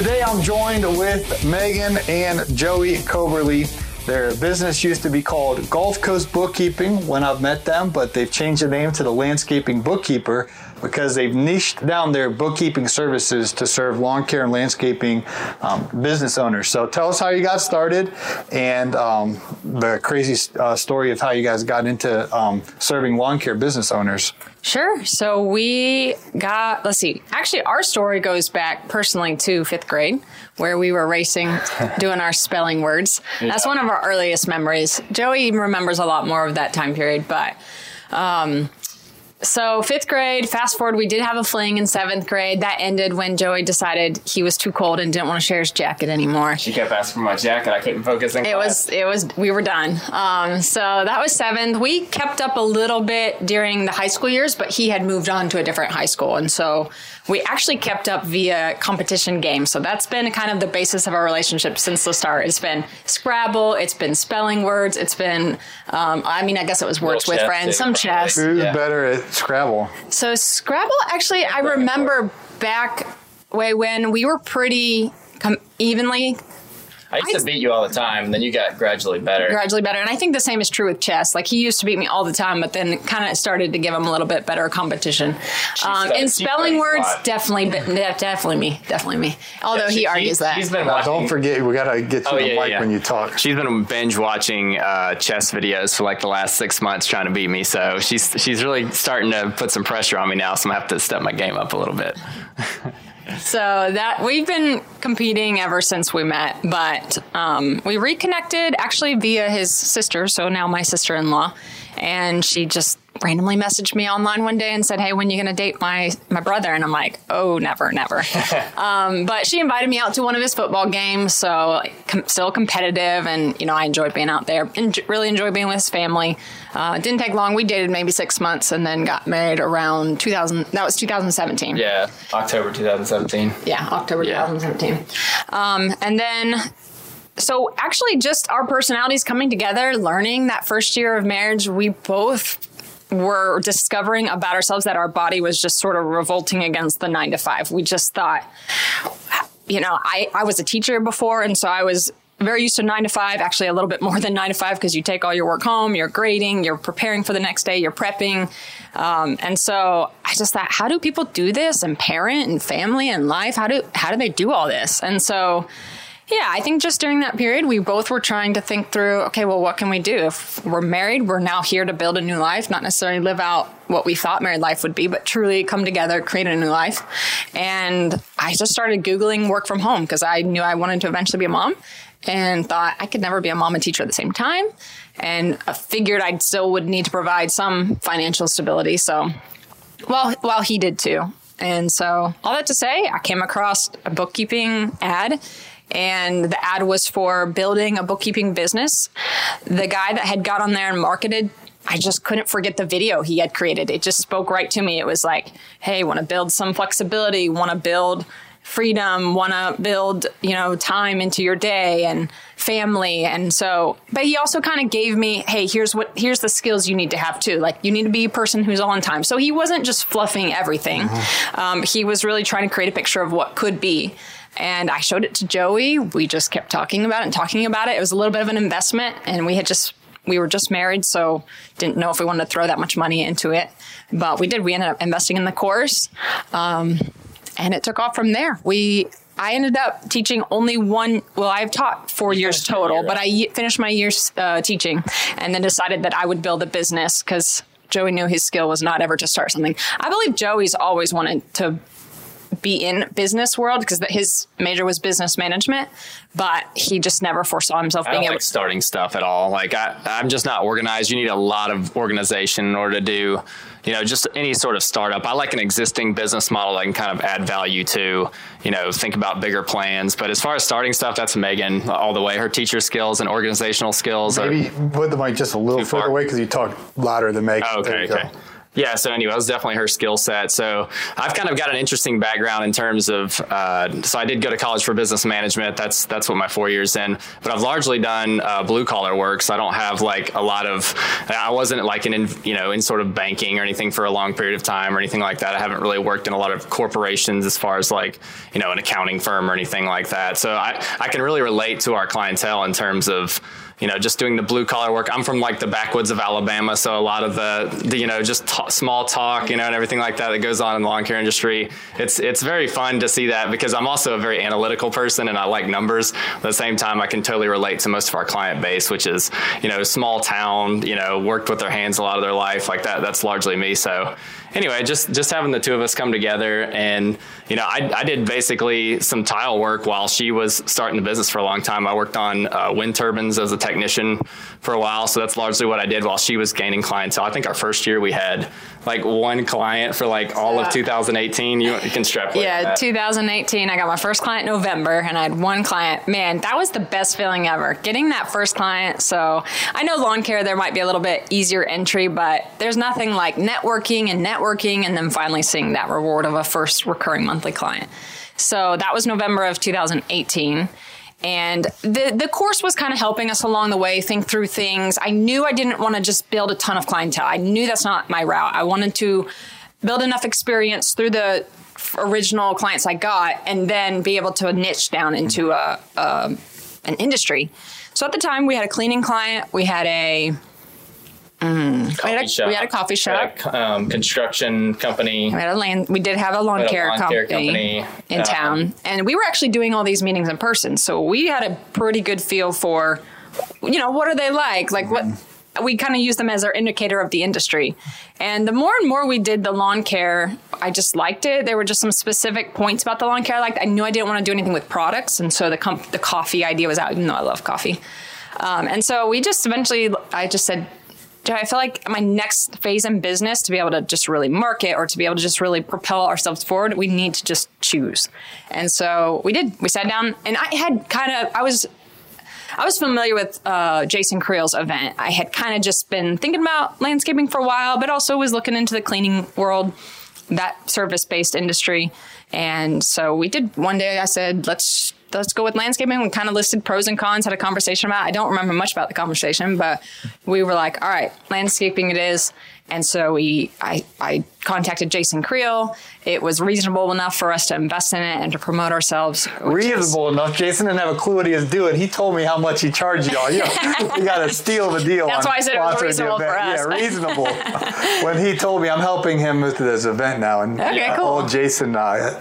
Today I'm joined with Megan and Joey Coberly. Their business used to be called Gulf Coast Bookkeeping when I've met them, but they've changed the name to the Landscaping Bookkeeper because they've niched down their bookkeeping services to serve lawn care and landscaping um, business owners. So tell us how you got started and um, the crazy uh, story of how you guys got into um, serving lawn care business owners. Sure. So we got, let's see, actually, our story goes back personally to fifth grade, where we were racing, doing our spelling words. That's one of our earliest memories. Joey remembers a lot more of that time period, but um, so fifth grade, fast forward, we did have a fling in seventh grade. That ended when Joey decided he was too cold and didn't want to share his jacket anymore. She kept asking for my jacket. I couldn't focus in It class. was, it was, we were done. Um, so that was seventh. We kept up a little bit during the high school years, but he had moved on to a different high school. And so we actually kept up via competition games. So that's been kind of the basis of our relationship since the start. It's been Scrabble, it's been spelling words, it's been, um, I mean, I guess it was words with friends, some chess. Who's Yeah. better at Scrabble? So Scrabble, actually, I remember back way when we were pretty com- evenly I used to beat you all the time, and then you got gradually better. gradually better. And I think the same is true with chess. Like he used to beat me all the time, but then kind of started to give him a little bit better competition. Um, studied- in spelling words, definitely, definitely me, definitely me. Although Yeah, he she- argues that. He's been Now, watching. don't forget, we gotta get to Oh, the yeah, mic yeah. when you talk. She's been binge watching uh, chess videos for like the last six months trying to beat me. So she's she's really starting to put some pressure on me now. So I'm gonna have to step my game up a little bit. So that we've been competing ever since we met, but um, we reconnected actually via his sister. So now my sister-in-law, and she just randomly messaged me online one day and said, "Hey, when you gonna date my my brother?" And I'm like, "Oh, never, never." um, but she invited me out to one of his football games, so com- still competitive, and you know I enjoyed being out there. And really enjoy being with his family. Uh, it didn't take long. We dated maybe six months, and then got married around 2000. That was 2017. Yeah, October 2017. Yeah, October Yeah. 2017. Um, and then, so actually, just our personalities coming together, learning that first year of marriage, we both were discovering about ourselves that our body was just sort of revolting against the nine to five. We just thought, you know, I, I was a teacher before, and so I was very used to nine to five, actually a little bit more than nine to five because you take all your work home, you're grading, you're preparing for the next day, you're prepping. Um, and so I just thought, how do people do this and parent and family and life? How do, how do they do all this? And so, yeah, I think just during that period, we both were trying to think through, okay, well, what can we do? If we're married, we're now here to build a new life, not necessarily live out what we thought married life would be, but truly come together, create a new life. And I just started Googling work from home because I knew I wanted to eventually be a mom and thought I could never be a mom and teacher at the same time. And I figured I still would need to provide some financial stability. So, well, well, he did too. And so, all that to say, I came across a bookkeeping ad, and the ad was for building a bookkeeping business. The guy that had got on there and marketed, I just couldn't forget the video he had created. It just spoke right to me. It was like, hey, want to build some flexibility, want to build freedom, want to build, you know, time into your day and family. And so, but he also kind of gave me, hey, here's what, here's the skills you need to have too. Like you need to be a person who's on time. So he wasn't just fluffing everything. Um, he was really trying to create a picture of what could be. And I showed it to Joey. We just kept talking about it and talking about it. It was a little bit of an investment and we had just, we were just married, so didn't know if we wanted to throw that much money into it. But we did. We ended up investing in the course. Um, and it took off from there. We I ended up teaching only one. Well, I've taught four years total, year, but I finished my years uh, teaching, and then decided that I would build a business because Joey knew his skill was not ever to start something. I believe Joey's always wanted to be in business world because his major was business management, but he just never foresaw himself I being don't able like starting stuff at all. Like I, I'm just not organized. You need a lot of organization in order to do, you know, just any sort of startup. I like an existing business model that I can kind of add value to, you know, think about bigger plans. But as far as starting stuff, that's Megan all the way. Her teacher skills and organizational skills. are- Maybe put the mic just a little Too further far? away because you talk louder than Megan. Oh, There okay, go. Yeah, so anyway, that was definitely her skill set. So I've kind of got an interesting background in terms of. Uh, so I did go to college for business management. That's that's what my four years in. But I've largely done uh, blue collar work. So I don't have like a lot of. I wasn't like in you know in sort of banking or anything for a long period of time or anything like that. I haven't really worked in a lot of corporations as far as like you know an accounting firm or anything like that. So I I can really relate to our clientele in terms of you know, just doing the blue collar work. I'm from like the backwoods of Alabama, so a lot of the, the you know, just ta- small talk, you know, and everything like that that goes on in the lawn care industry. It's it's very fun to see that because I'm also a very analytical person and I like numbers. At the same time, I can totally relate to most of our client base, which is you know, small town, you know, worked with their hands a lot of their life, like that. That's largely me. So anyway, just just having the two of us come together, and you know, I, I did basically some tile work while she was starting the business for a long time. I worked on uh, wind turbines as a technician for a while, so that's largely what I did while she was gaining clientele. I think our first year we had like one client for like all of 2018. You, you can strap. Yeah, 2018. I got my first client in November, and I had one client. Man, that was the best feeling ever. Getting that first client. So I know lawn care there might be a little bit easier entry, but there's nothing like networking and networking, and then finally seeing that reward of a first recurring monthly client. So that was November of 2018. And the the course was kind of helping us along the way, think through things. I knew I didn't want to just build a ton of clientele. I knew that's not my route. I wanted to build enough experience through the original clients I got, and then be able to niche down into a, a an industry. So at the time, we had a cleaning client. We had a mm, we, had a we had a coffee shop. Had a, um, construction company. We had a land. We did have a lawn, We had a care, lawn company care company, in um, town, and we were actually doing all these meetings in person. So we had a pretty good feel for, you know, what are they like? Like what we kind of use them as our indicator of the industry. And the more and more we did the lawn care, I just liked it. There were just some specific points about the lawn care I liked. I knew I didn't want to do anything with products, and so the comp- the coffee idea was out. Even though I love coffee, um, and so we just eventually, I just said. "Joe, I feel like my next phase in business to be able to just really market or to be able to just really propel ourselves forward, we need to just choose. And so we did. We sat down and I had kind of, I was I was familiar with uh, Jason Creel's event. I had kind of just been thinking about landscaping for a while, but also was looking into the cleaning world, that service-based industry. And so we did. One day, I said, "Let's let's go with landscaping." We kind of listed pros and cons, had a conversation about. It. I don't remember much about the conversation, but we were like, "All right, landscaping it is." And so we, I, I contacted Jason Creel. It was reasonable enough for us to invest in it and to promote ourselves. which is- Reasonable enough. Jason didn't have a clue what he was doing. He told me how much he charged y'all. You, know, you got to steal the deal. That's why I said it was reasonable for us. Yeah, reasonable. when he told me I'm helping him with this event now, and Okay, cool. old Jason, uh,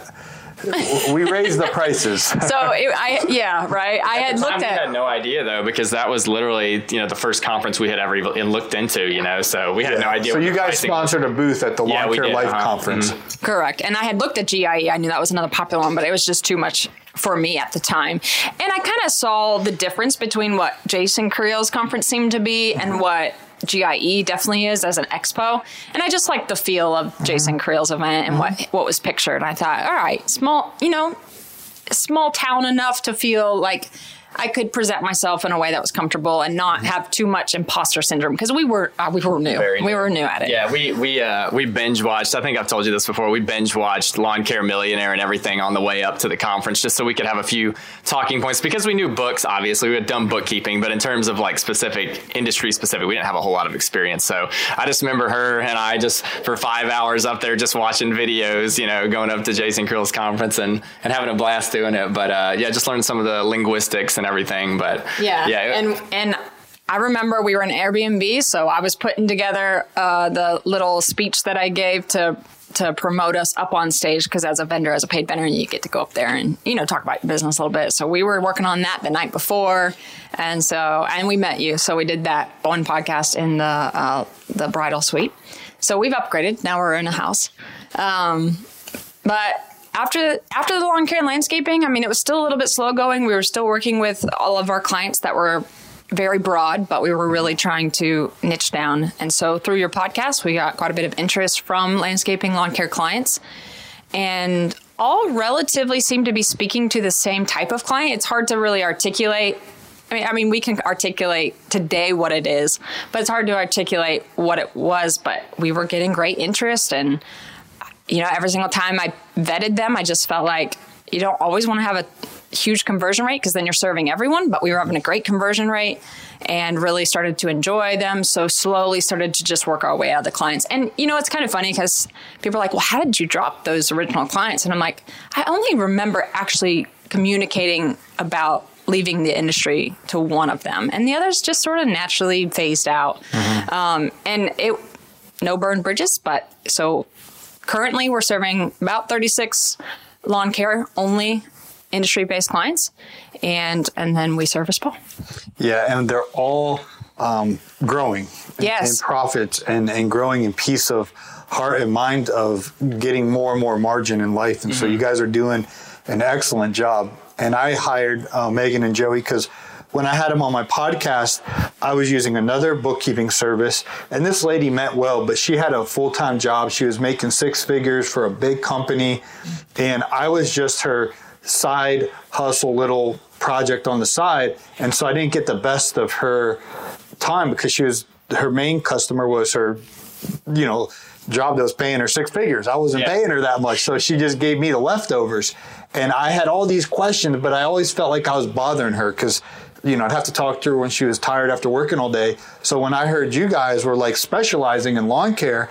we raised the prices. So it, I, yeah, right. I had At looked time, we had no idea though because that was literally you know the first conference we had ever even looked into. You know, so we had no idea. So what you guys pricing was. sponsored a booth at the Yeah, Lawn we Care did, Life uh-huh. Conference. Correct. And I had looked at GIE. I knew that was another popular one, but it was just too much for me at the time. And I kind of saw the difference between what Jason Creel's conference seemed to be and what GIE definitely is as an expo. And I just like the feel of mm-hmm. Jason Creel's event and what mm-hmm. what was pictured. And I thought, all right, small, you know, small town enough to feel like I could present myself in a way that was comfortable and not have too much imposter syndrome because we were uh, we were new. Very we new. were new at it. Yeah, we we uh, we binge watched. I think I've told you this before. We binge watched Lawn Care Millionaire and everything on the way up to the conference, just so we could have a few talking points. Because we knew books, obviously, we had done bookkeeping, but in terms of like specific industry specific, we didn't have a whole lot of experience. So I just remember her and I just for five hours up there just watching videos, you know, going up to Jason Creel's conference and and having a blast doing it. But uh, yeah, just learned some of the linguistics and everything. But Yeah. yeah, it- And and I remember we were in Airbnb, so I was putting together uh, the little speech that I gave to to promote us up on stage because as a vendor, as a paid vendor, you get to go up there and you know talk about your business a little bit. So we were working on that the night before, and so and we met you, so we did that one podcast in the uh, the bridal suite. So we've upgraded. Now we're in a house, um, but after after the lawn care and landscaping, I mean, it was still a little bit slow going. We were still working with all of our clients that were very broad, but we were really trying to niche down. And so through your podcast, we got quite a bit of interest from landscaping lawn care clients. And all relatively seem to be speaking to the same type of client. It's hard to really articulate. I mean, I mean, we can articulate today what it is, but it's hard to articulate what it was. But we were getting great interest, and you know, every single time I vetted them, I just felt like you don't always want to have a huge conversion rate because then you're serving everyone, but we were having a great conversion rate and really started to enjoy them. So slowly started to just work our way out of the clients. And you know, it's kind of funny because people are like, well, how did you drop those original clients? And I'm like, I only remember actually communicating about leaving the industry to one of them, and the others just sort of naturally phased out. Mm-hmm. Um, and it, no burned bridges, but so currently we're serving about 36 lawn care only industry based clients, and and then we service Paul. Yeah, and they're all um, growing. Yes. In, in profits and and growing in peace of heart and mind of getting more and more margin in life. And mm-hmm. so you guys are doing an excellent job. And I hired uh, Megan and Joey because when I had them on my podcast, I was using another bookkeeping service. And this lady meant well, but she had a full time job. She was making six figures for a big company. And I was just her side hustle little project on the side. And so I didn't get the best of her time because she was her main customer was her, you know, job that was paying her six figures. I wasn't yeah. paying her that much. So she just gave me the leftovers. And I had all these questions, but I always felt like I was bothering her because you know, I'd have to talk to her when she was tired after working all day. So when I heard you guys were like specializing in lawn care,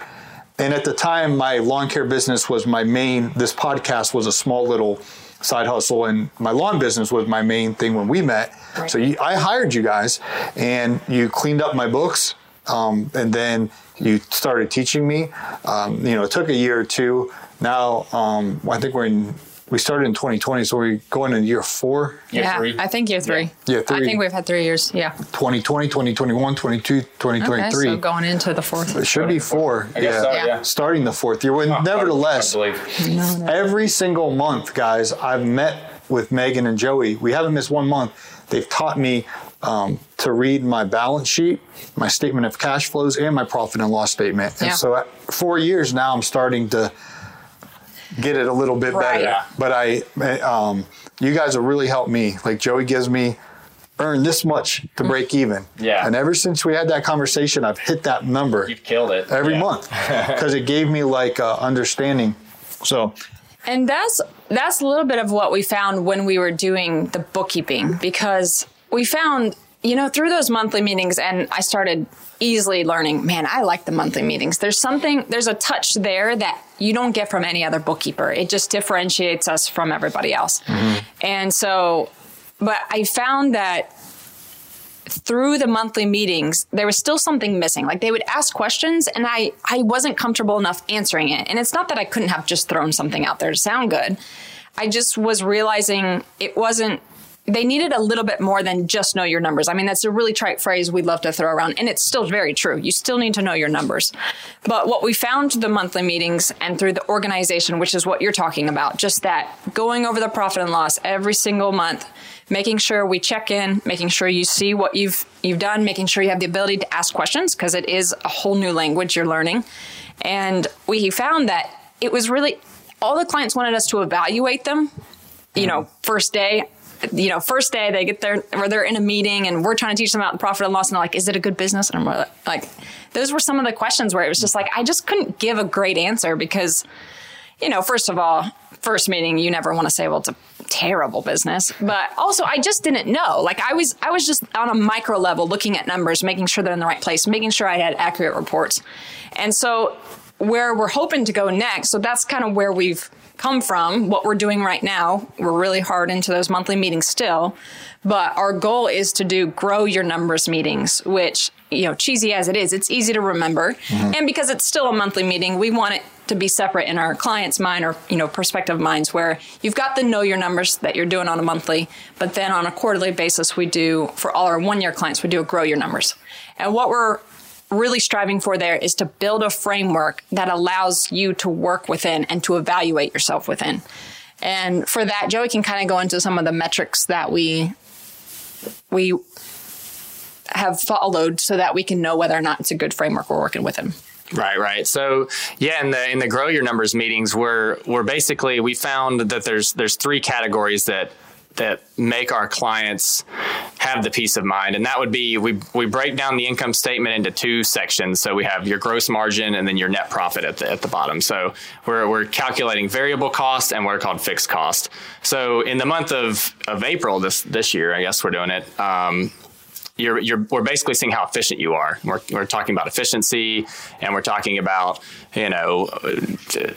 and at the time my lawn care business was my main, this podcast was a small little side hustle and my lawn business was my main thing when we met. Right. So you, I hired you guys and you cleaned up my books. Um, and then you started teaching me. Um, you know, it took a year or two. Now, um, I think we're in we started in 2020, so we're going in year four. Year yeah, three. I think year three. Yeah, three. I think we've had three years. Yeah. 2020, 2021, 22, 2023. Okay, so going into the fourth. It should be four. Yeah. So, yeah. Starting the fourth year. Well, oh, nevertheless, no, no. every single month, guys, I've met with Megan and Joey. We haven't missed one month. They've taught me um, to read my balance sheet, my statement of cash flows, and my profit and loss statement. And yeah. so, four years now, I'm starting to get it a little bit right. better. But I, um, you guys have really helped me. Like Joey gives me earn this much to mm. break even. Yeah. And ever since we had that conversation, I've hit that number. You've killed it every yeah. month because it gave me like uh, understanding. So. And that's that's a little bit of what we found when we were doing the bookkeeping because we found you know through those monthly meetings and I started easily learning, man, I like the monthly meetings. There's something, there's a touch there that you don't get from any other bookkeeper. It just differentiates us from everybody else. Mm-hmm. And so, but I found that through the monthly meetings, there was still something missing. Like they would ask questions and I, I wasn't comfortable enough answering it. And it's not that I couldn't have just thrown something out there to sound good. I just was realizing it wasn't they needed a little bit more than just know your numbers. I mean, that's a really trite phrase we'd love to throw around, and it's still very true. You still need to know your numbers. But what we found through the monthly meetings and through the organization, which is what you're talking about, just that going over the profit and loss every single month, making sure we check in, making sure you see what you've you've done, making sure you have the ability to ask questions because it is a whole new language you're learning. And we found that it was really all the clients wanted us to evaluate them you know, mm-hmm. first day, you know, first day they get there or they're in a meeting and we're trying to teach them about the profit and loss and they're like, is it a good business? And I'm like, those were some of the questions where it was just like, I just couldn't give a great answer because, you know, first of all, first meeting, you never want to say, well, it's a terrible business. But also I just didn't know. Like I was I was just on a micro level looking at numbers, making sure they're in the right place, making sure I had accurate reports. And so where we're hoping to go next, so that's kind of where we've come from, what we're doing right now. We're really hard into those monthly meetings still, but our goal is to do grow your numbers meetings, which, you know, cheesy as it is, it's easy to remember. Mm-hmm. And because it's still a monthly meeting, we want it to be separate in our clients' mind or, you know, prospective minds where you've got the know your numbers that you're doing on a monthly, but then on a quarterly basis, we do, for all our one year clients, we do a grow your numbers. And what we're really striving for there is to build a framework that allows you to work within and to evaluate yourself within. And for that, Joey can kind of go into some of the metrics that we we have followed so that we can know whether or not it's a good framework we're working within. Right, right. So yeah, in the in the grow your numbers meetings, we're we're basically we found that there's there's three categories that that make our clients have the peace of mind. And that would be we, we break down the income statement into two sections. So we have your gross margin and then your net profit at the, at the bottom. So we're, we're calculating variable cost and what are called fixed cost. So in the month of, of April this, this year, I guess we're doing it, um, you're, you're, we're basically seeing how efficient you are. We're, we're talking about efficiency and we're talking about, you know,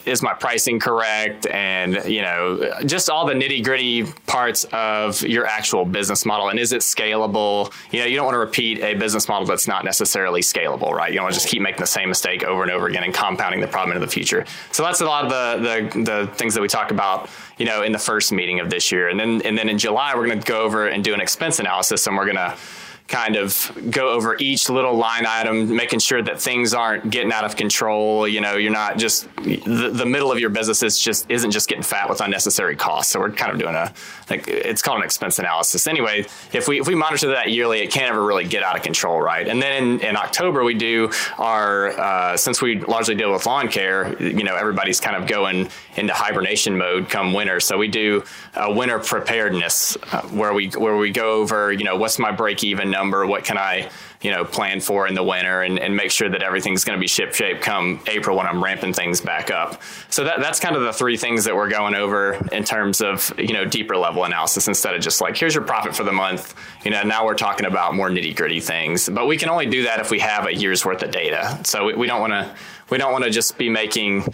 is my pricing correct? And, you know, just all the nitty gritty parts of your actual business model. And is it scalable? You know, you don't want to repeat a business model that's not necessarily scalable, right? You don't want to just keep making the same mistake over and over again and compounding the problem into the future. So that's a lot of the, the, the things that we talk about, you know, in the first meeting of this year. And then, and then in July, we're going to go over and do an expense analysis and we're going to, kind of go over each little line item, making sure that things aren't getting out of control. You know, you're not just the, the middle of your business is just isn't just getting fat with unnecessary costs. So we're kind of doing a like it's called an expense analysis. Anyway, if we if we monitor that yearly, it can't ever really get out of control, right? And then in, in October we do our uh, since we largely deal with lawn care, you know, everybody's kind of going into hibernation mode come winter. So we do a winter preparedness uh, where we where we go over, you know, what's my break even number? What can I, you know, plan for in the winter and, and make sure that everything's going to be ship shape come April when I'm ramping things back up. So that, that's kind of the three things that we're going over in terms of, you know, deeper level analysis instead of just like, here's your profit for the month. You know, now we're talking about more nitty gritty things, but we can only do that if we have a year's worth of data. So we, we don't want to, we don't want to just be making,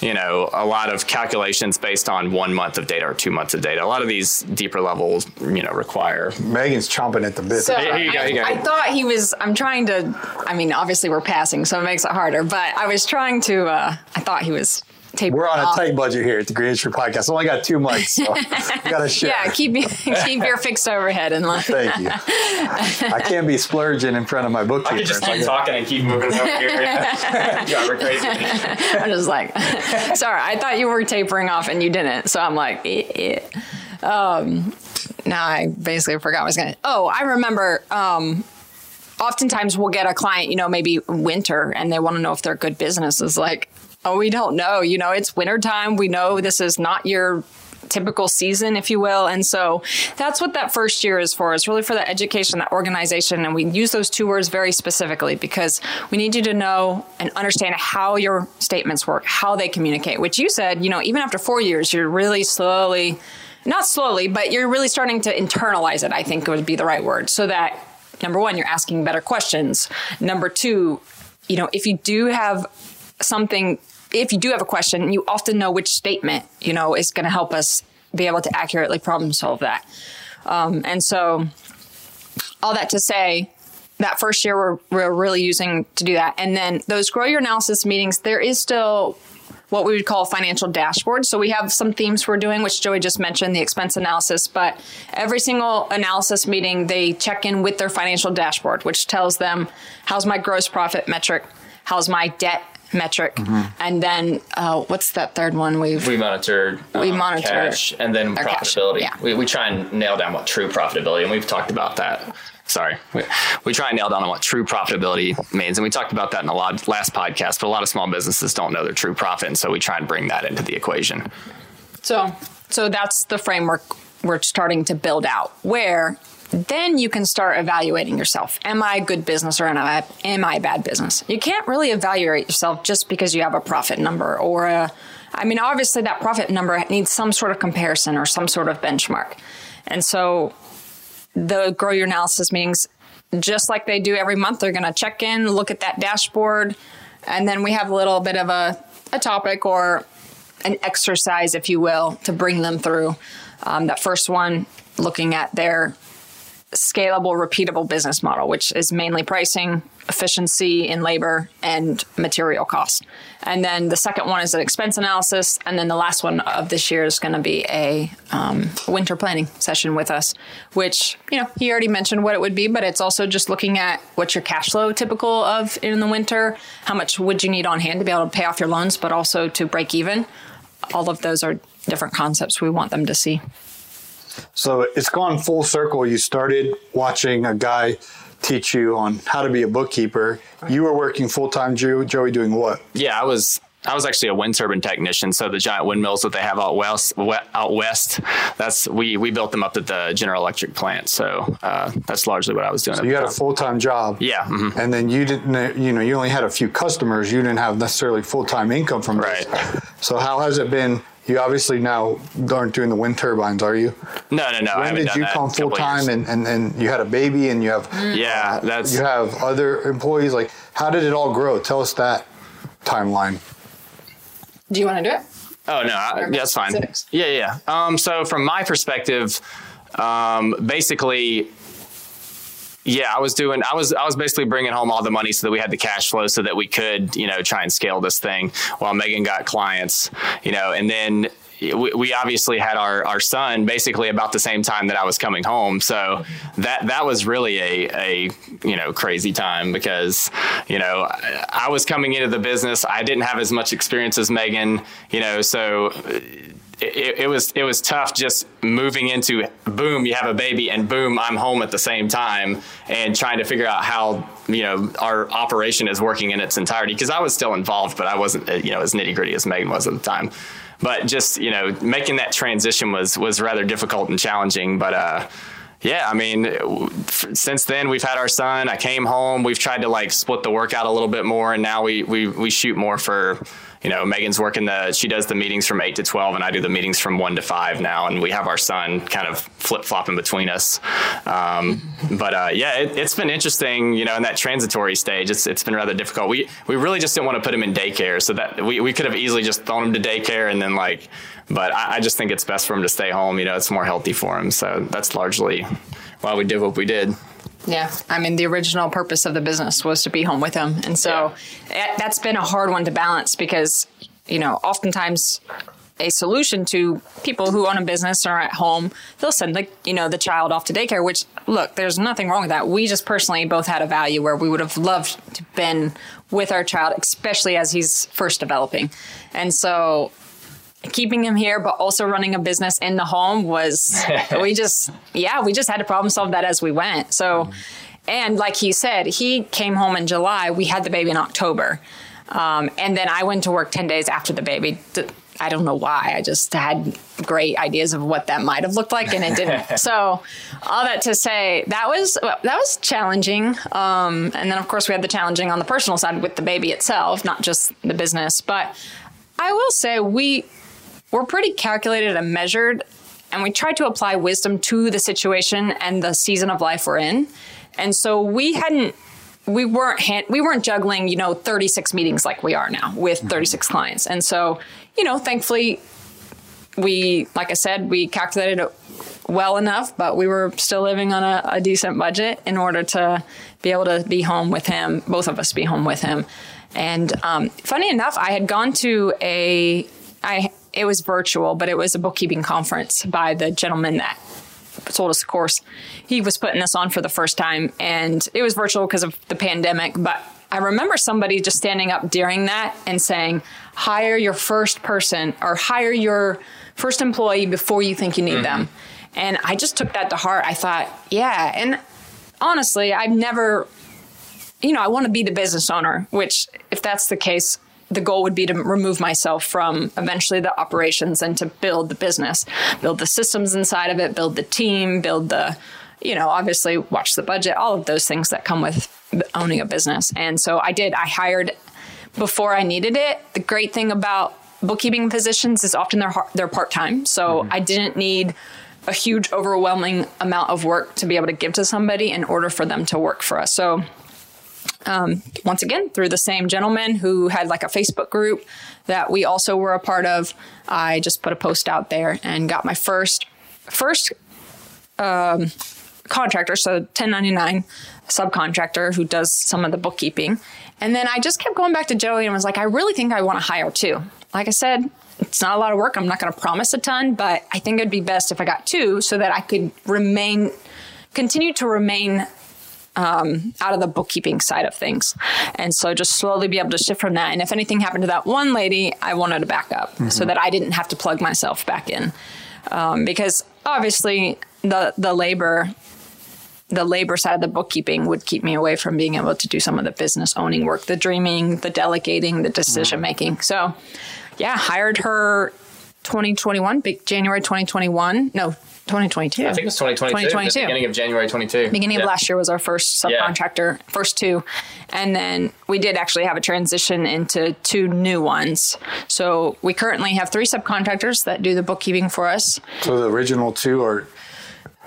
you know, a lot of calculations based on one month of data or two months of data. A lot of these deeper levels, you know, require. Megan's chomping at the bit. So here you go, you go. I, I thought he was. I'm trying to. I mean, obviously we're passing, so it makes it harder. But I was trying to. Uh, I thought he was we're on a tight budget here at the Green Industry Podcast. Only got two months, so got to share. Yeah, keep keep your fixed overhead in line. Thank you. I can't be splurging in front of my bookkeeper. I could just keep talking and keep moving over here. Yeah, we're crazy. I'm just like, sorry, I thought you were tapering off and you didn't, so I'm like, eh, eh. um, now I basically forgot what I was going to. Oh, I remember. Um, oftentimes we'll get a client, you know, maybe winter, and they want to know if they're good businesses. Like, Oh, we don't know. You know, it's wintertime. We know this is not your typical season, if you will. And so that's what that first year is for. It's really for the education, that organization. And we use those two words very specifically because we need you to know and understand how your statements work, how they communicate, which you said, you know, even after four years, you're really slowly, not slowly, but you're really starting to internalize it, I think would be the right word. So that number one, you're asking better questions. Number two, you know, if you do have something if you do have a question, you often know which statement, you know, is going to help us be able to accurately problem solve that. Um, and so, all that to say, that first year we're, we're really using to do that. And then those grow your analysis meetings, there is still what we would call financial dashboard. So we have some themes we're doing, which Joey just mentioned, the expense analysis. But every single analysis meeting, they check in with their financial dashboard, which tells them how's my gross profit metric, how's my debt metric, mm-hmm. and then uh, what's that third one? We've we monitored we um, monitor cash and then profitability. Cash, yeah. we, we try and nail down what true profitability, and we've talked about that. Sorry, we, we try and nail down on what true profitability means, and we talked about that in the last podcast. But a lot of small businesses don't know their true profit, and so we try and bring that into the equation. So, so that's the framework we're starting to build out. Where then you can start evaluating yourself. Am I good business or am I, am I bad business? You can't really evaluate yourself just because you have a profit number or a, I mean, obviously that profit number needs some sort of comparison or some sort of benchmark. And so the grow your analysis meetings, just like they do every month, they're going to check in, look at that dashboard, and then we have a little bit of a, a topic or an exercise, if you will, to bring them through. Um, that first one, looking at their scalable, repeatable business model, which is mainly pricing, efficiency in labor and material cost. And then the second one is an expense analysis. And then the last one of this year is going to be a um, winter planning session with us, which, you know, he already mentioned what it would be, but it's also just looking at what's your cash flow typical of in the winter, how much would you need on hand to be able to pay off your loans, but also to break even. All of those are different concepts we want them to see. So it's gone full circle. You started watching a guy teach you on how to be a bookkeeper. You were working full time, Joey, doing what? Yeah, I was I was actually a wind turbine technician. So the giant windmills that they have out west, out west, that's we we built them up at the General Electric plant. So uh, that's largely what I was doing. So you had a full time job. Yeah. Mm-hmm. And then you didn't, you know, you only had a few customers. You didn't have necessarily full time income from right. This. So how has it been? You obviously now aren't doing the wind turbines, are you? No, no, no. When did you come full time and, and, and you had a baby and you have yeah, that's you have other employees? Like, how did it all grow? Tell us that timeline. Do you want to do it? Oh no, I, that's fine. Yeah, yeah. Um, so from my perspective, um, basically, yeah, I was doing. I was I was basically bringing home all the money so that we had the cash flow so that we could you know try and scale this thing while Megan got clients. You know, and then we, obviously had our, our son basically about the same time that I was coming home. So that that was really a, a you know crazy time because you know I was coming into the business. I didn't have as much experience as Megan. You know, so it, it, was it was tough just moving into boom you have a baby and boom I'm home at the same time and trying to figure out how you know our operation is working in its entirety because I was still involved but I wasn't uh, you know as nitty gritty as Megan was at the time but just you know making that transition was was rather difficult and challenging but uh yeah, I mean, since then we've had our son. I came home. We've tried to like split the work out a little bit more, and now we we we shoot more for you know, Megan's working the, she does the meetings from eight to 12 and I do the meetings from one to five now. And we have our son kind of flip flopping between us. Um, but, uh, yeah, it, has been interesting, you know, in that transitory stage, it's, it's been rather difficult. We, we really just didn't want to put him in daycare so that we, we could have easily just thrown him to daycare and then like, but I, I just think it's best for him to stay home. You know, it's more healthy for him. So that's largely why we did what we did. Yeah, I mean, the original purpose of the business was to be home with him, and so yeah. Eh, that's been a hard one to balance because you know, oftentimes a solution to people who own a business or at home, they'll send like, you know, the child off to daycare, which look, there's nothing wrong with that. We just personally both had a value where we would have loved to been with our child, especially as he's first developing. And so keeping him here but also running a business in the home was we just yeah we just had to problem solve that as we went. So and like he said he came home in july. We had the baby in october. Um, and then i went to work 10 days after the baby. I don't know why. I just had great ideas of what that might have looked like and it didn't. So all that to say that was that was challenging. Um, and then of course we had the challenging on the personal side with the baby itself not just the business. But I will say we we're pretty calculated and measured, and we try to apply wisdom to the situation and the season of life we're in. And so we hadn't we weren't hand, we weren't juggling, you know, 36 meetings like we are now with mm-hmm. 36 clients. And so, you know, thankfully we like I said, we calculated it well enough, but we were still living on a, a decent budget in order to be able to be home with him, both of us be home with him. And um, funny enough, I had gone to a I it was virtual, but it was a bookkeeping conference by the gentleman that sold us a course. He was putting this on for the first time, and it was virtual because of the pandemic. But I remember somebody just standing up during that and saying, hire your first person or hire your first employee before you think you need mm-hmm. them. And I just took that to heart. I thought, yeah. And honestly, I've never, you know, I want to be the business owner, which, if that's the case, the goal would be to remove myself from eventually the operations and to build the business, build the systems inside of it, build the team, build the, you know, obviously watch the budget, all of those things that come with owning a business. And so I did, I hired before I needed it. The great thing about bookkeeping positions is often they're, they're part time. So mm-hmm. I didn't need a huge, overwhelming amount of work to be able to give to somebody in order for them to work for us. So um, once again through the same gentleman who had like a Facebook group that we also were a part of. I just put a post out there and got my first first um, contractor, so 1099 subcontractor who does some of the bookkeeping. And then I just kept going back to Joey and was like, I really think I want to hire two. Like I said, it's not a lot of work. I'm not going to promise a ton, but I think it'd be best if I got two so that I could remain, continue to remain um, out of the bookkeeping side of things. And so just slowly be able to shift from that. And if anything happened to that one lady, I wanted to back up mm-hmm. so that I didn't have to plug myself back in. Um, because obviously the, the labor the labor side of the bookkeeping would keep me away from being able to do some of the business owning work, the dreaming, the delegating, the decision making. So, yeah, hired her 2021, big January 2021. No, 2022. I think it was 2022. 2022. beginning of January 22. Beginning yeah. of last year was our first subcontractor, yeah. first two. And then we did actually have a transition into two new ones. So we currently have three subcontractors that do the bookkeeping for us. So the original two are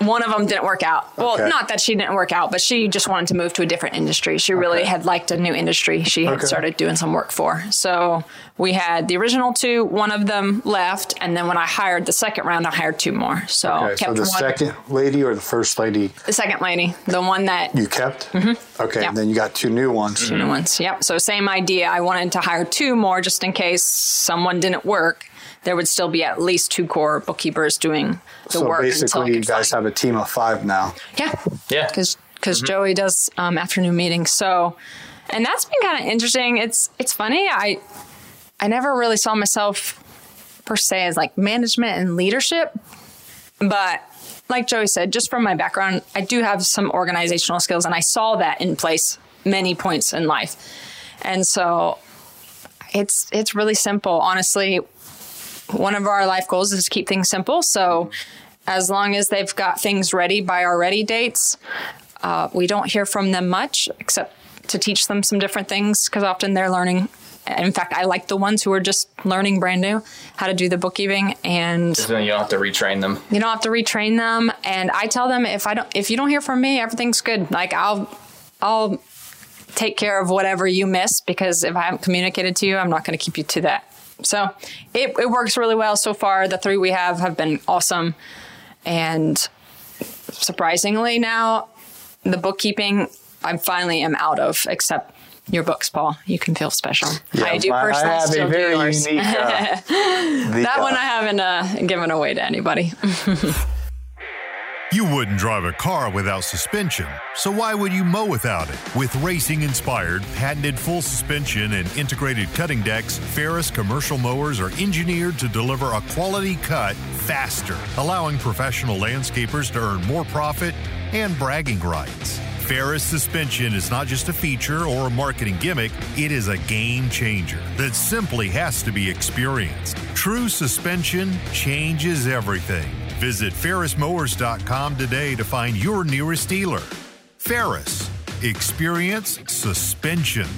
one of them didn't work out. Well, okay. not that she didn't work out, but she just wanted to move to a different industry. She really okay. had liked a new industry she had okay. started doing some work for. So we had the original two, one of them left, and then when I hired the second round, I hired two more. So okay, kept so the second lady or the first lady? The second lady, the one that you kept. Mm-hmm. Okay, yep. then you got two new ones. 2 new ones. Yep. So same idea. I wanted to hire two more just in case someone didn't work there would still be at least two core bookkeepers doing the so work. So basically, you guys find. have a team of five now. Yeah, yeah, because because mm-hmm. Joey does um, afternoon meetings. So, and that's been kind of interesting. It's it's funny. I I never really saw myself per se as like management and leadership, but like Joey said, just from my background, I do have some organizational skills, and I saw that in place many points in life, and so it's it's really simple. Honestly, one of our life goals is to keep things simple. So as long as they've got things ready by our ready dates, uh, we don't hear from them much except to teach them some different things because often they're learning. In fact, I like the ones who are just learning brand new how to do the bookkeeping, and so you don't have to retrain them. You don't have to retrain them, and I tell them if I don't, if you don't hear from me, everything's good. Like I'll, I'll take care of whatever you miss because if I haven't communicated to you, I'm not going to keep you to that so it, it works really well so far. The three we have have been awesome. And surprisingly now, the bookkeeping I finally am out of, except your books, Paul. You can feel special. Yeah, I do personally I have still a very unique. Uh, that one I haven't uh, given away to anybody. You wouldn't drive a car without suspension, so why would you mow without it? With racing inspired, patented full suspension and integrated cutting decks, Ferris commercial mowers are engineered to deliver a quality cut faster, allowing professional landscapers to earn more profit and bragging rights. Ferris suspension is not just a feature or a marketing gimmick, it is a game changer that simply has to be experienced. True suspension changes everything. Visit ferrismowers.com today to find your nearest dealer. Ferris, experience suspension.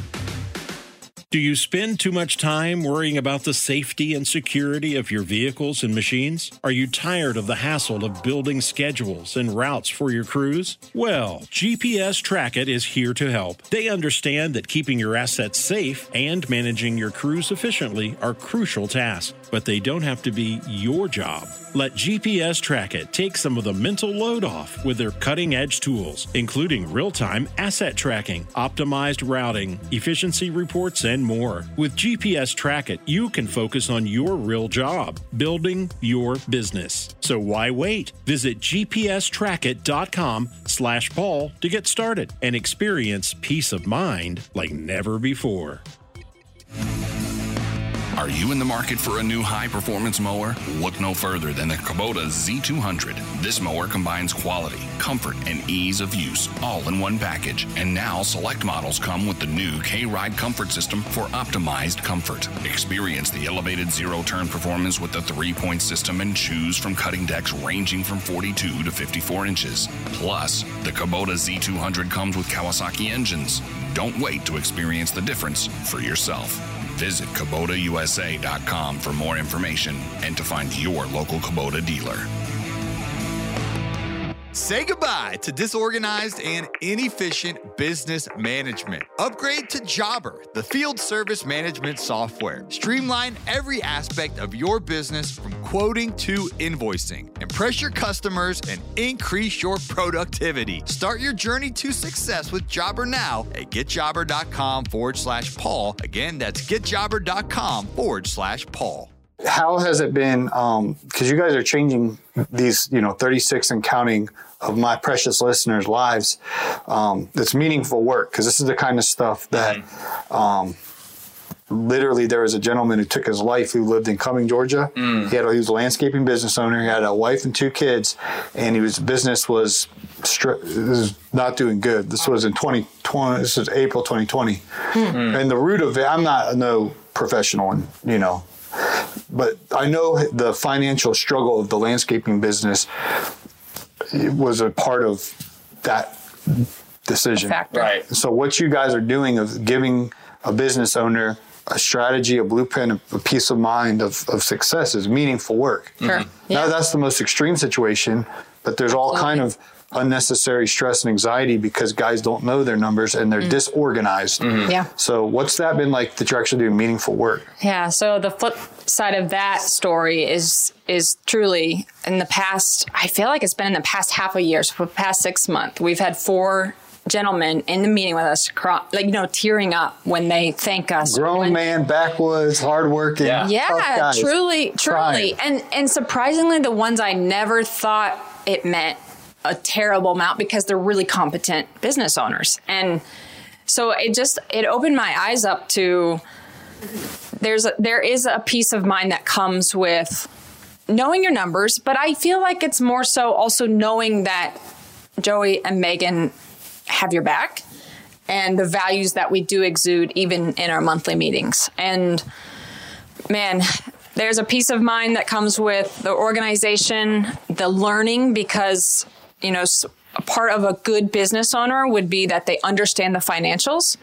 Do you spend too much time worrying about the safety and security of your vehicles and machines? Are you tired of the hassle of building schedules and routes for your crews? Well, GPS Trackit is here to help. They understand that keeping your assets safe and managing your crews efficiently are crucial tasks, but they don't have to be your job. Let GPS Trackit take some of the mental load off with their cutting edge tools, including real time asset tracking, optimized routing, efficiency reports, and more. With GPS Trackit, you can focus on your real job, building your business. So why wait? Visit gpstrackit.com slash Paul to get started and experience peace of mind like never before. Are you in the market for a new high performance mower? Look no further than the Kubota Z200. This mower combines quality, comfort, and ease of use all in one package. And now select models come with the new K Ride Comfort System for optimized comfort. Experience the elevated zero turn performance with the three point system and choose from cutting decks ranging from 42 to 54 inches. Plus, the Kubota Z200 comes with Kawasaki engines. Don't wait to experience the difference for yourself. Visit KubotaUSA.com for more information and to find your local Kubota dealer. Say goodbye to disorganized and inefficient business management. Upgrade to Jobber, the field service management software. Streamline every aspect of your business from quoting to invoicing. Impress your customers and increase your productivity. Start your journey to success with Jobber now at getjobber.com forward slash Paul. Again, that's getjobber.com forward slash Paul how has it been? Because um, you guys are changing these, you know, 36 and counting of my precious listeners' lives. Um, it's meaningful work because this is the kind of stuff that. Um, literally, there was a gentleman who took his life who lived in Cumming, Georgia. Mm. He had he was a landscaping business owner. He had a wife and two kids, and was business was, stri- was not doing good. This was in 2020. This is April 2020, mm. and the root of it. I'm not no professional, and you know but I know the financial struggle of the landscaping business was a part of that decision. Right. So what you guys are doing of giving a business owner a strategy, a blueprint, a peace of mind of, of success is meaningful work. Sure. Mm-hmm. Yeah. Now that's the most extreme situation, but there's all Absolutely. kind of unnecessary stress and anxiety because guys don't know their numbers and they're mm. disorganized. Mm-hmm. Yeah. So what's that been like that you're actually doing meaningful work? Yeah. So the flip side of that story is is truly in the past. I feel like it's been in the past half a year, so for the past six months, we've had four gentlemen in the meeting with us, like you know, tearing up when they thank us. Grown when, man, backwoods, hardworking. Yeah, yeah, truly, truly, Trying. and and surprisingly, the ones I never thought it meant a terrible amount because they're really competent business owners. And so it just it opened my eyes up to there's a, there is a peace of mind that comes with knowing your numbers, but I feel like it's more so also knowing that Joey and Megan have your back and the values that we do exude even in our monthly meetings. And man, there's a peace of mind that comes with the organization, the learning because you know, a part of a good business owner would be that they understand the financials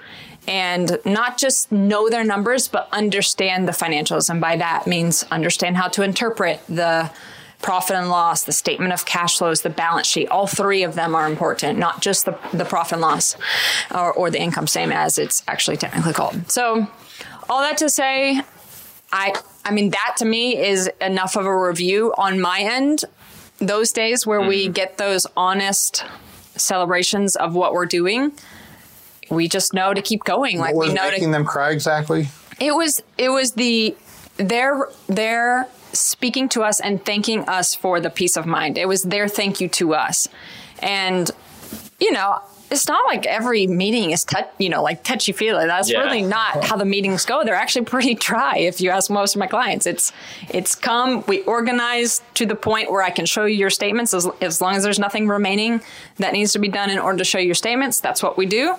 and not just know their numbers, but understand the financials. And by that means understand how to interpret the profit and loss, the statement of cash flows, the balance sheet. All three of them are important, not just the, the profit and loss or, or the income statement as it's actually technically called. So, all that to say, I I mean that to me is enough of a review on my end those days where mm-hmm. we get those honest celebrations of what we're doing, we just know to keep going. Like what was we know making to, them cry exactly. It was it was the their their speaking to us and thanking us for the peace of mind. It was their thank you to us, and you know it's not like every meeting is touch, you know, like touchy feely. That's yeah. really not how the meetings go. They're actually pretty dry. If you ask most of my clients, it's it's come. We organize to the point where I can show you your statements as, as long as there's nothing remaining that needs to be done in order to show your statements. That's what we do.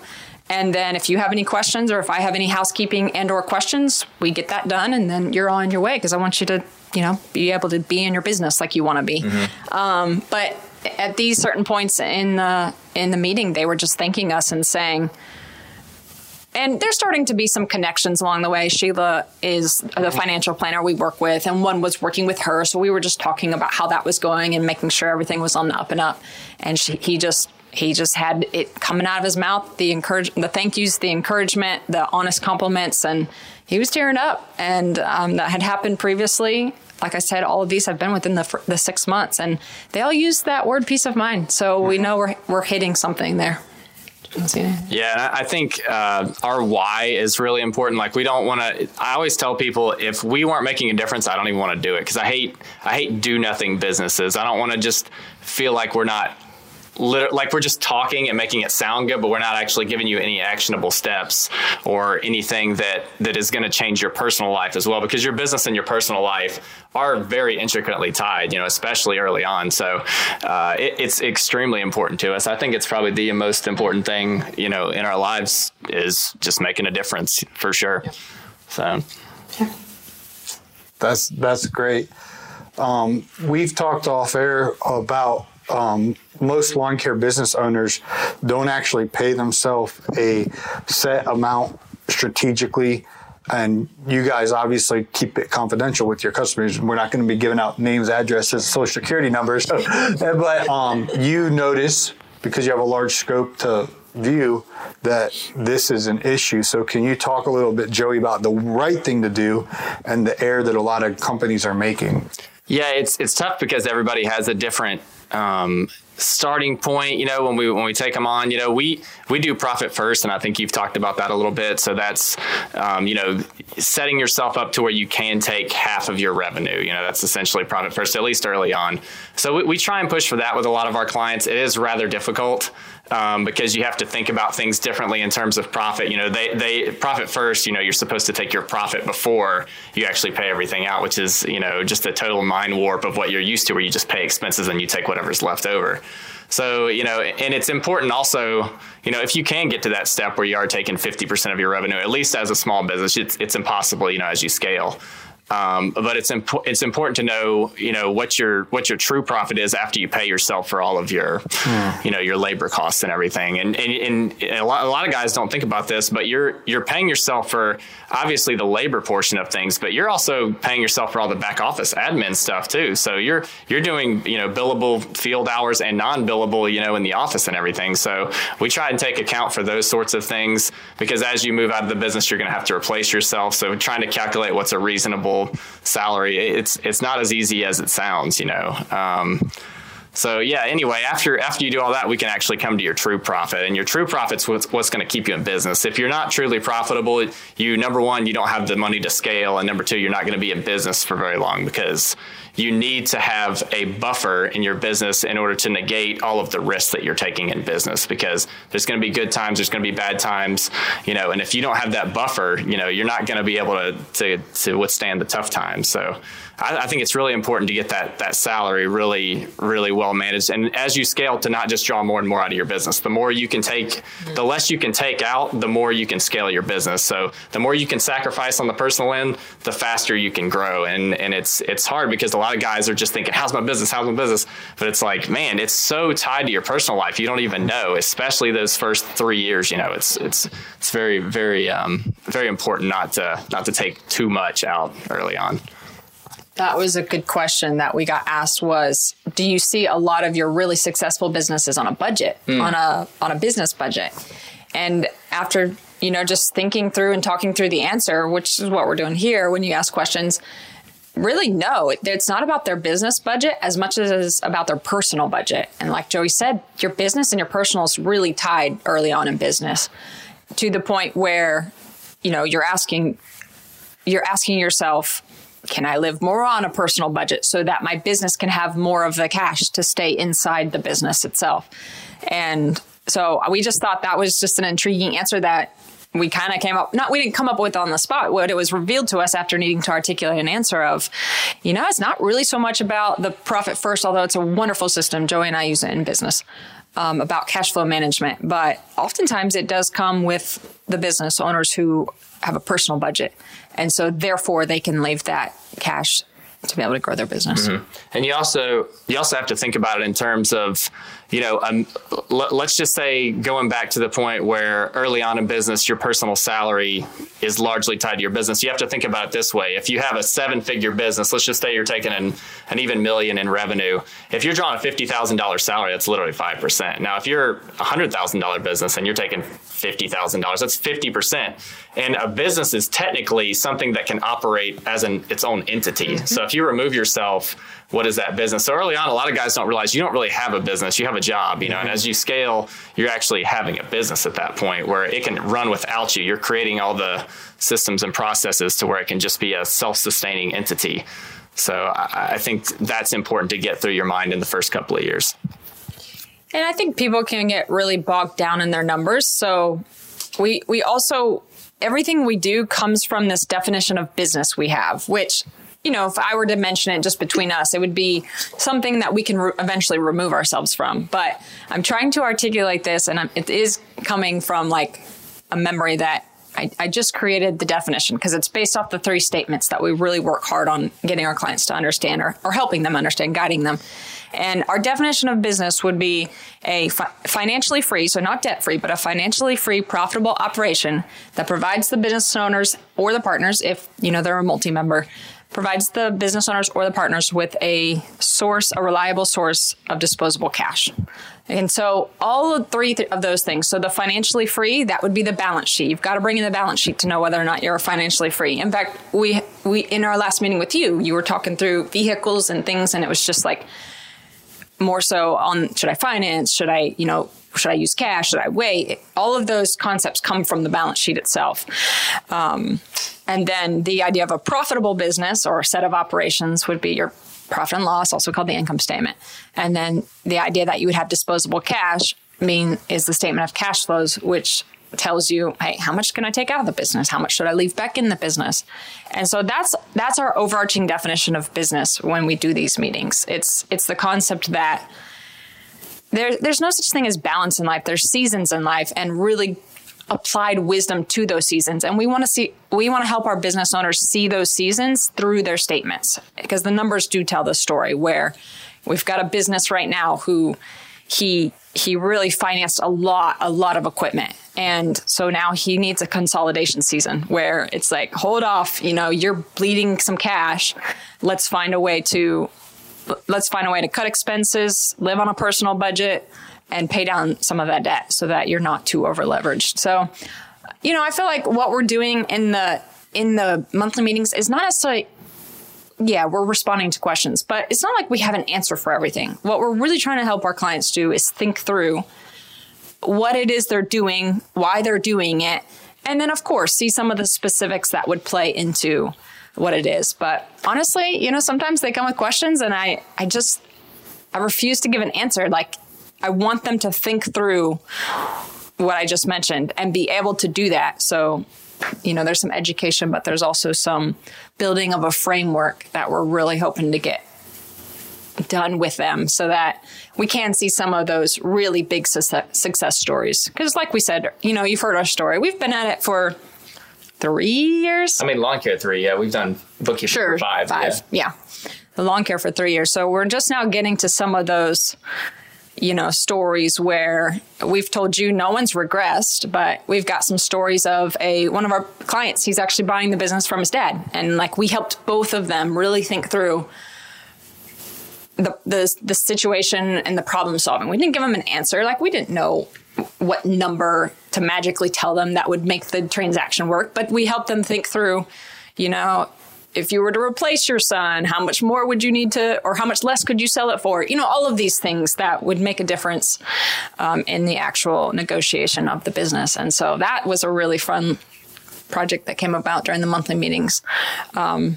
And then if you have any questions or if I have any housekeeping and or questions, we get that done and then you're on your way because I want you to, you know, be able to be in your business like you want to be. Mm-hmm. Um, but at these certain points in the in the meeting, they were just thanking us and saying, and there's starting to be some connections along the way. Sheila is the financial planner we work with, and one was working with her. So we were just talking about how that was going and making sure everything was on the up and up. And she, he just he just had it coming out of his mouth the encourage the thank yous the encouragement the honest compliments and he was tearing up and um, that had happened previously like I said, all of these have been within the, the six months, and they all use that word peace of mind. So we know we're, we're hitting something there. Yeah, I think uh, our why is really important. Like we don't want to. I always tell people if we weren't making a difference, I don't even want to do it because I hate I hate do nothing businesses. I don't want to just feel like we're not like we're just talking and making it sound good, but we're not actually giving you any actionable steps or anything that that is going to change your personal life as well. Because your business and your personal life are very intricately tied, you know, especially early on. So uh, it, it's extremely important to us. I think it's probably the most important thing, you know, in our lives is just making a difference for sure. So. That's that's great. Um, we've talked off air about um, most lawn care business owners don't actually pay themselves a set amount strategically and you guys obviously keep it confidential with your customers. We're not going to be giving out names, addresses, social security numbers, but um, you notice because you have a large scope to view that this is an issue. So, can you talk a little bit, Joey, about the right thing to do and the error that a lot of companies are making? Yeah, it's it's tough because everybody has a different um, starting point. You know, when we when we take them on, you know, we we do profit first, and I think you've talked about that a little bit. So that's um, you know, setting yourself up to where you can take half of your revenue. You know, that's essentially profit first, at least early on. So we, we try and push for that with a lot of our clients. It is rather difficult um, because you have to think about things differently in terms of profit. You know, they, they profit first, you know, you're supposed to take your profit before you actually pay everything out, which is, you know, just a total mind warp of what you're used to where you just pay expenses and you take whatever's left over. So, you know, and it's important also, you know, if you can get to that step where you are taking 50% of your revenue, at least as a small business, it's, it's impossible, you know, as you scale. Um, but it's imp- it's important to know you know what your what your true profit is after you pay yourself for all of your mm. you know your labor costs and everything. And and, and a, lot, a lot of guys don't think about this, but you're you're paying yourself for obviously the labor portion of things, but you're also paying yourself for all the back office admin stuff too. So you're you're doing you know billable field hours and non billable you know in the office and everything. So we try and take account for those sorts of things because as you move out of the business, you're going to have to replace yourself. So trying to calculate what's a reasonable salary. It's it's not as easy as it sounds, you know. Um, so yeah. Anyway, after after you do all that, we can actually come to your true profit, and your true profit's what's, what's going to keep you in business. If you're not truly profitable, you number one, you don't have the money to scale, and number two, you're not going to be in business for very long because you need to have a buffer in your business in order to negate all of the risks that you're taking in business because there's going to be good times there's going to be bad times you know and if you don't have that buffer you know you're not going to be able to to, to withstand the tough times so I, I, think it's really important to get that that salary really really well managed. And as you scale to not just draw more and more out of your business the more you can take the less you can take out the more you can scale your business. So the more you can sacrifice on the personal end the faster you can grow. And and it's it's hard because a lot of guys are just thinking how's my business? How's my business? But it's like man it's so tied to your personal life. You don't even know especially those first three years you know it's it's it's very very um, very important not to not to take too much out early on that was a good question that we got asked was do you see a lot of your really successful businesses on a budget, mm. on a on a business budget? And after, you know, just thinking through and talking through the answer, which is what we're doing here when you ask questions, really no it's not about their business budget as much as it's about their personal budget and like joey said your business and your personal is really tied early on in business to the point where you know you're asking you're asking yourself can I live more on a personal budget so that my business can have more of the cash to stay inside the business itself? And so we just thought that was just an intriguing answer that we kind of came up not we didn't come up with on the spot. What it was revealed to us after needing to articulate an answer of you know it's not really so much about the profit first although it's a wonderful system joey and i use it in business um, about cash flow management. But oftentimes it does come with the business owners who have a personal budget and so therefore they can leave that cash to be able to grow their business. Mm-hmm. And you also you also have to think about it in terms of you know, um, l- let's just say going back to the point where early on in business, your personal salary is largely tied to your business. You have to think about it this way. If you have a seven figure business, let's just say you're taking an, an even million in revenue. If you're drawing a $50,000 salary, that's literally 5%. Now, if you're a $100,000 business and you're taking $50,000, that's 50%. And a business is technically something that can operate as an its own entity. Mm-hmm. So if you remove yourself what is that business? So early on, a lot of guys don't realize you don't really have a business. You have a job, you know, and as you scale, you're actually having a business at that point where it can run without you. You're creating all the systems and processes to where it can just be a self-sustaining entity. So I, I think that's important to get through your mind in the first couple of years. And I think people can get really bogged down in their numbers. So we we also everything we do comes from this definition of business we have, which you know, if I were to mention it just between us, it would be something that we can re- eventually remove ourselves from. But I'm trying to articulate this, and I'm, it is coming from like a memory that I I, just created the definition because it's based off the three statements that we really work hard on getting our clients to understand or, or helping them understand, guiding them. And our definition of business would be a fi- financially free, so not debt free, but a financially free, profitable operation that provides the business owners or the partners, if you know they're a multi-member, provides the business owners or the partners with a source, a reliable source of disposable cash. And so all three of those things. So the financially free, that would be the balance sheet. You've got to bring in the balance sheet to know whether or not you're financially free. In fact, we we in our last meeting with you, you were talking through vehicles and things and it was just like more so on should I finance? Should I, you know, should I use cash? Should I wait? All of those concepts come from the balance sheet itself. Um, and then the idea of a profitable business or a set of operations would be your profit and loss, also called the income statement. And then the idea that you would have disposable cash mean is the statement of cash flows, which tells you, hey, how much can I take out of the business? How much should I leave back in the business? And so that's that's our overarching definition of business when we do these meetings. It's it's the concept that there, there's no such thing as balance in life. There's seasons in life and really applied wisdom to those seasons. And we want to see, we want to help our business owners see those seasons through their statements because the numbers do tell the story where we've got a business right now who he, he really financed a lot, a lot of equipment. And so now he needs a consolidation season where it's like, hold off, you know, you're bleeding some cash. Let's find a way to let's find a way to cut expenses, live on a personal budget, and pay down some of that debt so that you're not too over leveraged. So, you know, I feel like what we're doing in the in the monthly meetings is not necessarily yeah, we're responding to questions, but it's not like we have an answer for everything. What we're really trying to help our clients do is think through what it is they're doing, why they're doing it, and then of course see some of the specifics that would play into what it is. But honestly, you know, sometimes they come with questions and I, I just, I refuse to give an answer. Like, I want them to think through what I just mentioned and be able to do that. So, you know, there's some education, but there's also some building of a framework that we're really hoping to get done with them so that we can see some of those really big success stories. Because, like we said, you know, you've heard our story. We've been at it for three years. I mean, lawn care three. Yeah, we've done bookkeeping sure, for five. Five. Yeah. yeah. The lawn care for three years. So we're just now getting to some of those, you know, stories where we've told you no one's regressed, but we've got some stories of a one of our clients. He's actually buying the business from his dad, and like we helped both of them really think through the, the the situation and the problem solving. We didn't give them an answer. Like we didn't know what number to magically tell them that would make the transaction work, but we helped them think through, you know, if you were to replace your son, how much more would you need to, or how much less could you sell it for? You know, all of these things that would make a difference um, in the actual negotiation of the business. And so that was a really fun project that came about during the monthly meetings. Um,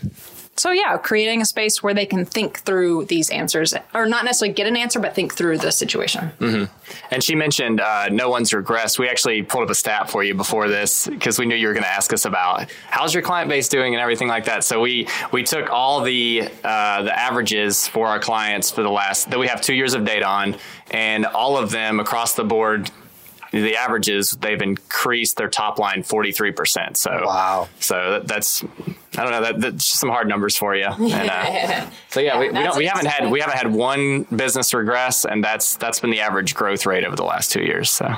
so yeah, creating a space where they can think through these answers, or not necessarily get an answer, but think through the situation. Mm-hmm. And she mentioned uh, no one's regressed. We actually pulled up a stat for you before this because we knew you were going to ask us about how's your client base doing and everything like that. So we we took all the uh, the averages for our clients for the last that we have two years of data on, and all of them across the board the averages they've increased their top line 43%. So wow. So that, that's I don't know that, that's just some hard numbers for you. And, uh, so yeah, yeah we, we, don't we haven't had we haven't had one business regress, and that's that's been the average growth rate over the last two years. So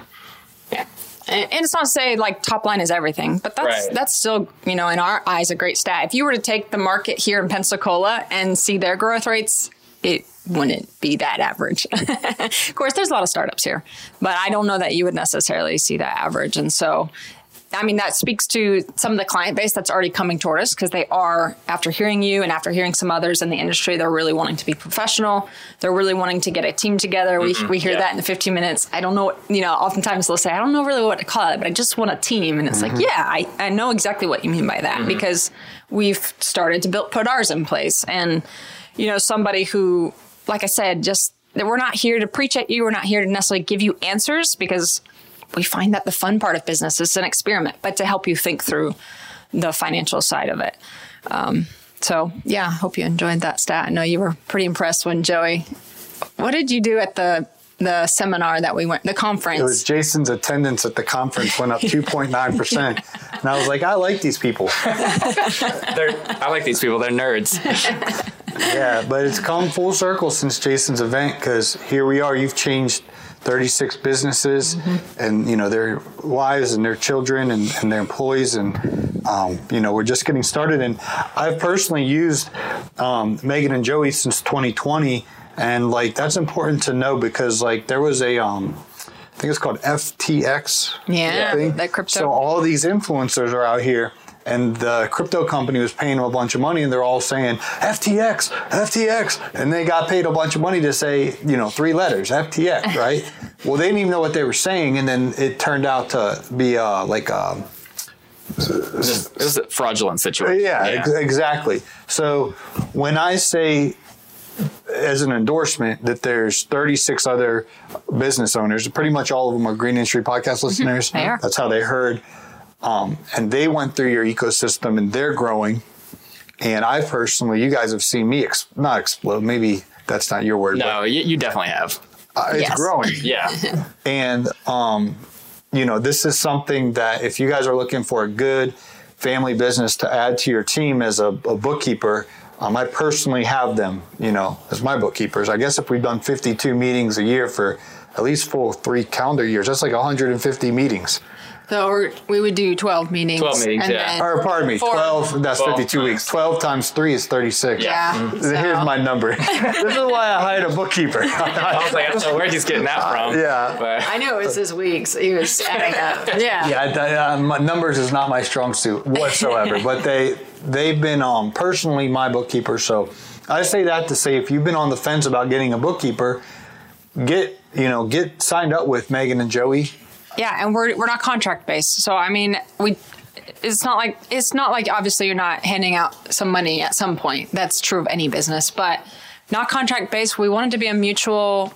yeah. And it's not to say like top line is everything, but that's right. that's still you know in our eyes a great stat. If you were to take the market here in Pensacola and see their growth rates, it wouldn't be that average. of course, there's a lot of startups here, but I don't know that you would necessarily see that average. And so, I mean, that speaks to some of the client base that's already coming toward us because they are, after hearing you and after hearing some others in the industry, they're really wanting to be professional. They're really wanting to get a team together. Mm-hmm. We, we hear yeah. that in the 15 minutes. I don't know, what, you know, oftentimes they'll say, I don't know really what to call it, but I just want a team. And it's mm-hmm. like, yeah, I, I know exactly what you mean by that mm-hmm. because we've started to build, put ours in place. And, you know, somebody who like I said, just that we're not here to preach at you. We're not here to necessarily give you answers because we find that the fun part of business is an experiment, but to help you think through the financial side of it. Um, so yeah, hope you enjoyed that stat. I know you were pretty impressed when Joey. What did you do at the the seminar that we went, the conference. It was Jason's attendance at the conference went up 2.9%. and I was like, I like these people. I like these people. They're nerds. yeah, but it's come full circle since Jason's event because here we are. You've changed 36 businesses mm-hmm. and, you know, their wives and their children and, and their employees. And, um, you know, we're just getting started. And I've personally used um, Megan and Joey since 2020 and like that's important to know because like there was a um I think it's called FTX. Yeah, thing. that crypto. So all these influencers are out here and the crypto company was paying them a bunch of money and they're all saying FTX, FTX, and they got paid a bunch of money to say, you know, three letters, FTX, right? well, they didn't even know what they were saying, and then it turned out to be uh, like a um, it was a fraudulent situation. Yeah, yeah. Ex- exactly. So when I say as an endorsement that there's 36 other business owners. Pretty much all of them are Green Industry Podcast mm-hmm. listeners. they are. That's how they heard. Um, and they went through your ecosystem and they're growing. And I personally, you guys have seen me ex- not explode. Maybe that's not your word. No, you, you definitely have. Uh, it's yes. growing. yeah. And, um, you know, this is something that if you guys are looking for a good family business to add to your team as a, a bookkeeper, um, I personally have them, you know, as my bookkeepers. I guess if we've done 52 meetings a year for at least full three calendar years, that's like 150 meetings. So we would do 12 meetings. 12 meetings, yeah. Or pardon me, 12, that's 12 52 weeks. 12 times 3 is 36. Yeah. Mm-hmm. So. Here's my number. this is why I hired a bookkeeper. I was like, I don't know where he's getting that from. Yeah. But. I know was his weeks. He was adding up. Yeah. Yeah, uh, my numbers is not my strong suit whatsoever, but they, they've been um, personally my bookkeeper. So I say that to say if you've been on the fence about getting a bookkeeper, get, you know, get signed up with Megan and Joey yeah, and we're we're not contract based. So I mean, we it's not like it's not like obviously you're not handing out some money at some point. That's true of any business, but not contract based. We wanted to be a mutual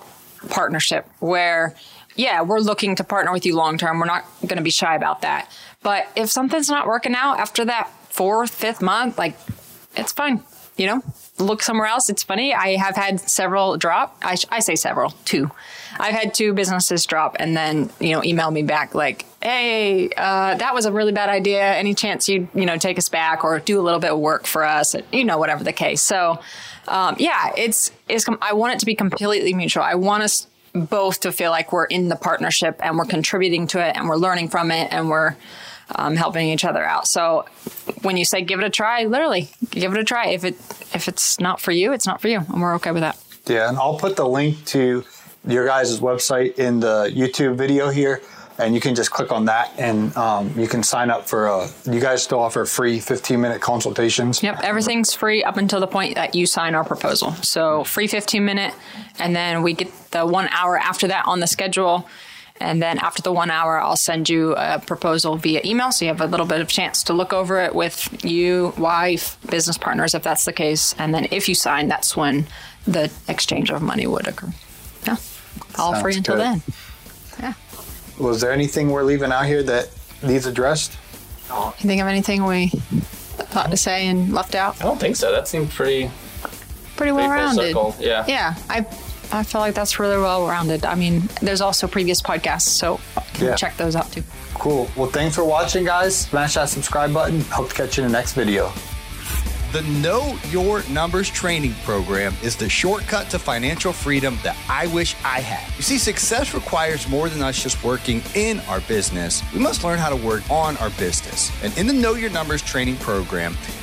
partnership where yeah, we're looking to partner with you long term. We're not going to be shy about that. But if something's not working out after that fourth, fifth month, like it's fine. You know, look somewhere else. It's funny. I have had several drop. I, I say several, two. I've had two businesses drop and then, you know, email me back like, hey, uh, that was a really bad idea. Any chance you'd, you know, take us back or do a little bit of work for us? You know, whatever the case. So, um, yeah, it's, it's, I want it to be completely mutual. I want us both to feel like we're in the partnership and we're contributing to it and we're learning from it and we're, um, helping each other out. So when you say give it a try, literally give it a try. If it if it's not for you, it's not for you, and we're okay with that. Yeah, and I'll put the link to your guys' website in the YouTube video here, and you can just click on that, and um, you can sign up for a. You guys still offer free 15 minute consultations. Yep, everything's free up until the point that you sign our proposal. So free 15 minute, and then we get the one hour after that on the schedule. And then after the one hour, I'll send you a proposal via email. So you have a little bit of chance to look over it with you, wife, business partners, if that's the case. And then if you sign, that's when the exchange of money would occur. Yeah. All Sounds free until good. then. Yeah. Was there anything we're leaving out here that needs addressed? You think of anything we thought to say and left out? I don't think so. That seemed pretty pretty well rounded. Yeah. Yeah. I I feel like that's really well rounded. I mean, there's also previous podcasts, so yeah. check those out too. Cool. Well, thanks for watching, guys. Smash that subscribe button. Hope to catch you in the next video. The Know Your Numbers training program is the shortcut to financial freedom that I wish I had. You see, success requires more than us just working in our business. We must learn how to work on our business. And in the Know Your Numbers training program,